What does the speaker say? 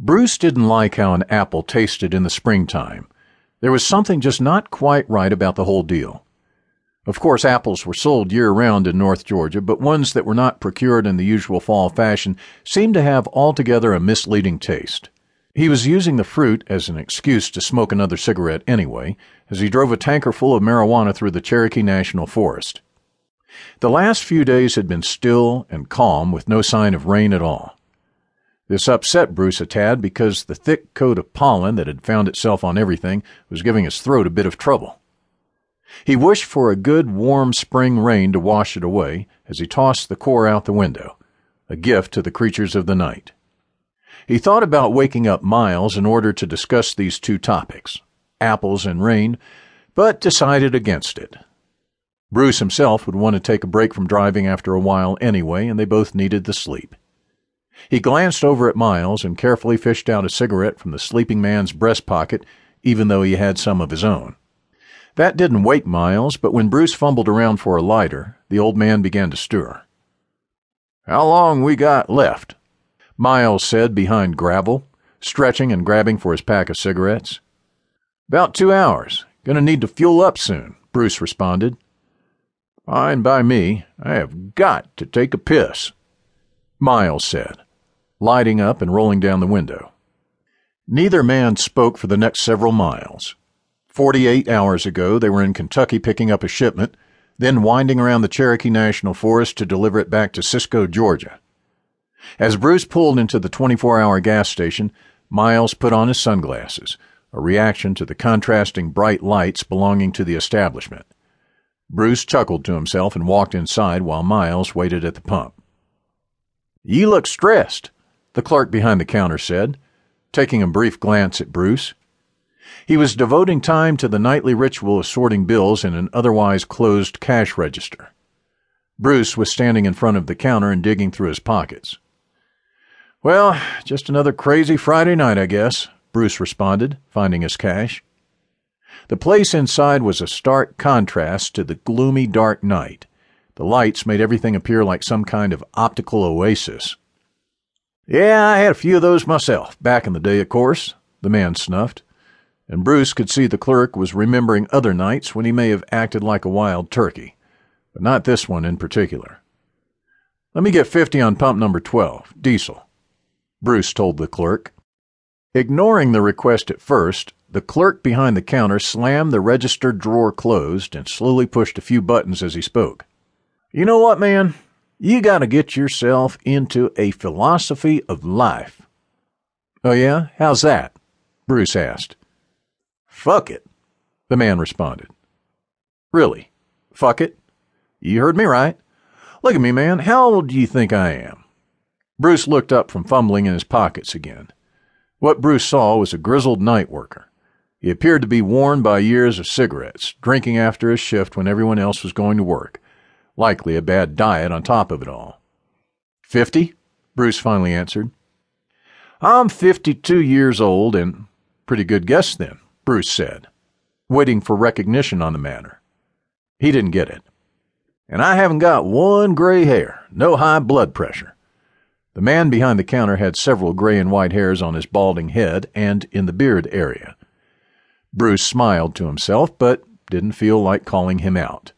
Bruce didn't like how an apple tasted in the springtime. There was something just not quite right about the whole deal. Of course, apples were sold year round in North Georgia, but ones that were not procured in the usual fall fashion seemed to have altogether a misleading taste. He was using the fruit as an excuse to smoke another cigarette anyway, as he drove a tanker full of marijuana through the Cherokee National Forest. The last few days had been still and calm with no sign of rain at all. This upset Bruce a tad because the thick coat of pollen that had found itself on everything was giving his throat a bit of trouble. He wished for a good warm spring rain to wash it away as he tossed the core out the window, a gift to the creatures of the night. He thought about waking up Miles in order to discuss these two topics, apples and rain, but decided against it. Bruce himself would want to take a break from driving after a while anyway, and they both needed the sleep. He glanced over at Miles and carefully fished out a cigarette from the sleeping man's breast pocket, even though he had some of his own. That didn't wake Miles, but when Bruce fumbled around for a lighter, the old man began to stir. How long we got left? Miles said behind gravel, stretching and grabbing for his pack of cigarettes. About two hours. Gonna need to fuel up soon, Bruce responded. Fine by me. I have got to take a piss, Miles said lighting up and rolling down the window. Neither man spoke for the next several miles. Forty eight hours ago, they were in Kentucky picking up a shipment, then winding around the Cherokee National Forest to deliver it back to Cisco, Georgia. As Bruce pulled into the 24 hour gas station, Miles put on his sunglasses, a reaction to the contrasting bright lights belonging to the establishment. Bruce chuckled to himself and walked inside while Miles waited at the pump. You look stressed, the clerk behind the counter said, taking a brief glance at Bruce. He was devoting time to the nightly ritual of sorting bills in an otherwise closed cash register. Bruce was standing in front of the counter and digging through his pockets. Well, just another crazy Friday night, I guess, Bruce responded, finding his cash. The place inside was a stark contrast to the gloomy dark night. The lights made everything appear like some kind of optical oasis. Yeah, I had a few of those myself, back in the day, of course, the man snuffed, and Bruce could see the clerk was remembering other nights when he may have acted like a wild turkey, but not this one in particular. Let me get 50 on pump number 12, diesel, Bruce told the clerk. Ignoring the request at first, the clerk behind the counter slammed the register drawer closed and slowly pushed a few buttons as he spoke. You know what, man? You got to get yourself into a philosophy of life. Oh, yeah? How's that? Bruce asked. Fuck it, the man responded. Really? Fuck it? You heard me right. Look at me, man. How old do you think I am? Bruce looked up from fumbling in his pockets again. What Bruce saw was a grizzled night worker. He appeared to be worn by years of cigarettes, drinking after his shift when everyone else was going to work likely a bad diet on top of it all. Fifty? Bruce finally answered. I'm fifty two years old and pretty good guess then, Bruce said, waiting for recognition on the matter. He didn't get it. And I haven't got one gray hair, no high blood pressure. The man behind the counter had several gray and white hairs on his balding head and in the beard area. Bruce smiled to himself, but didn't feel like calling him out.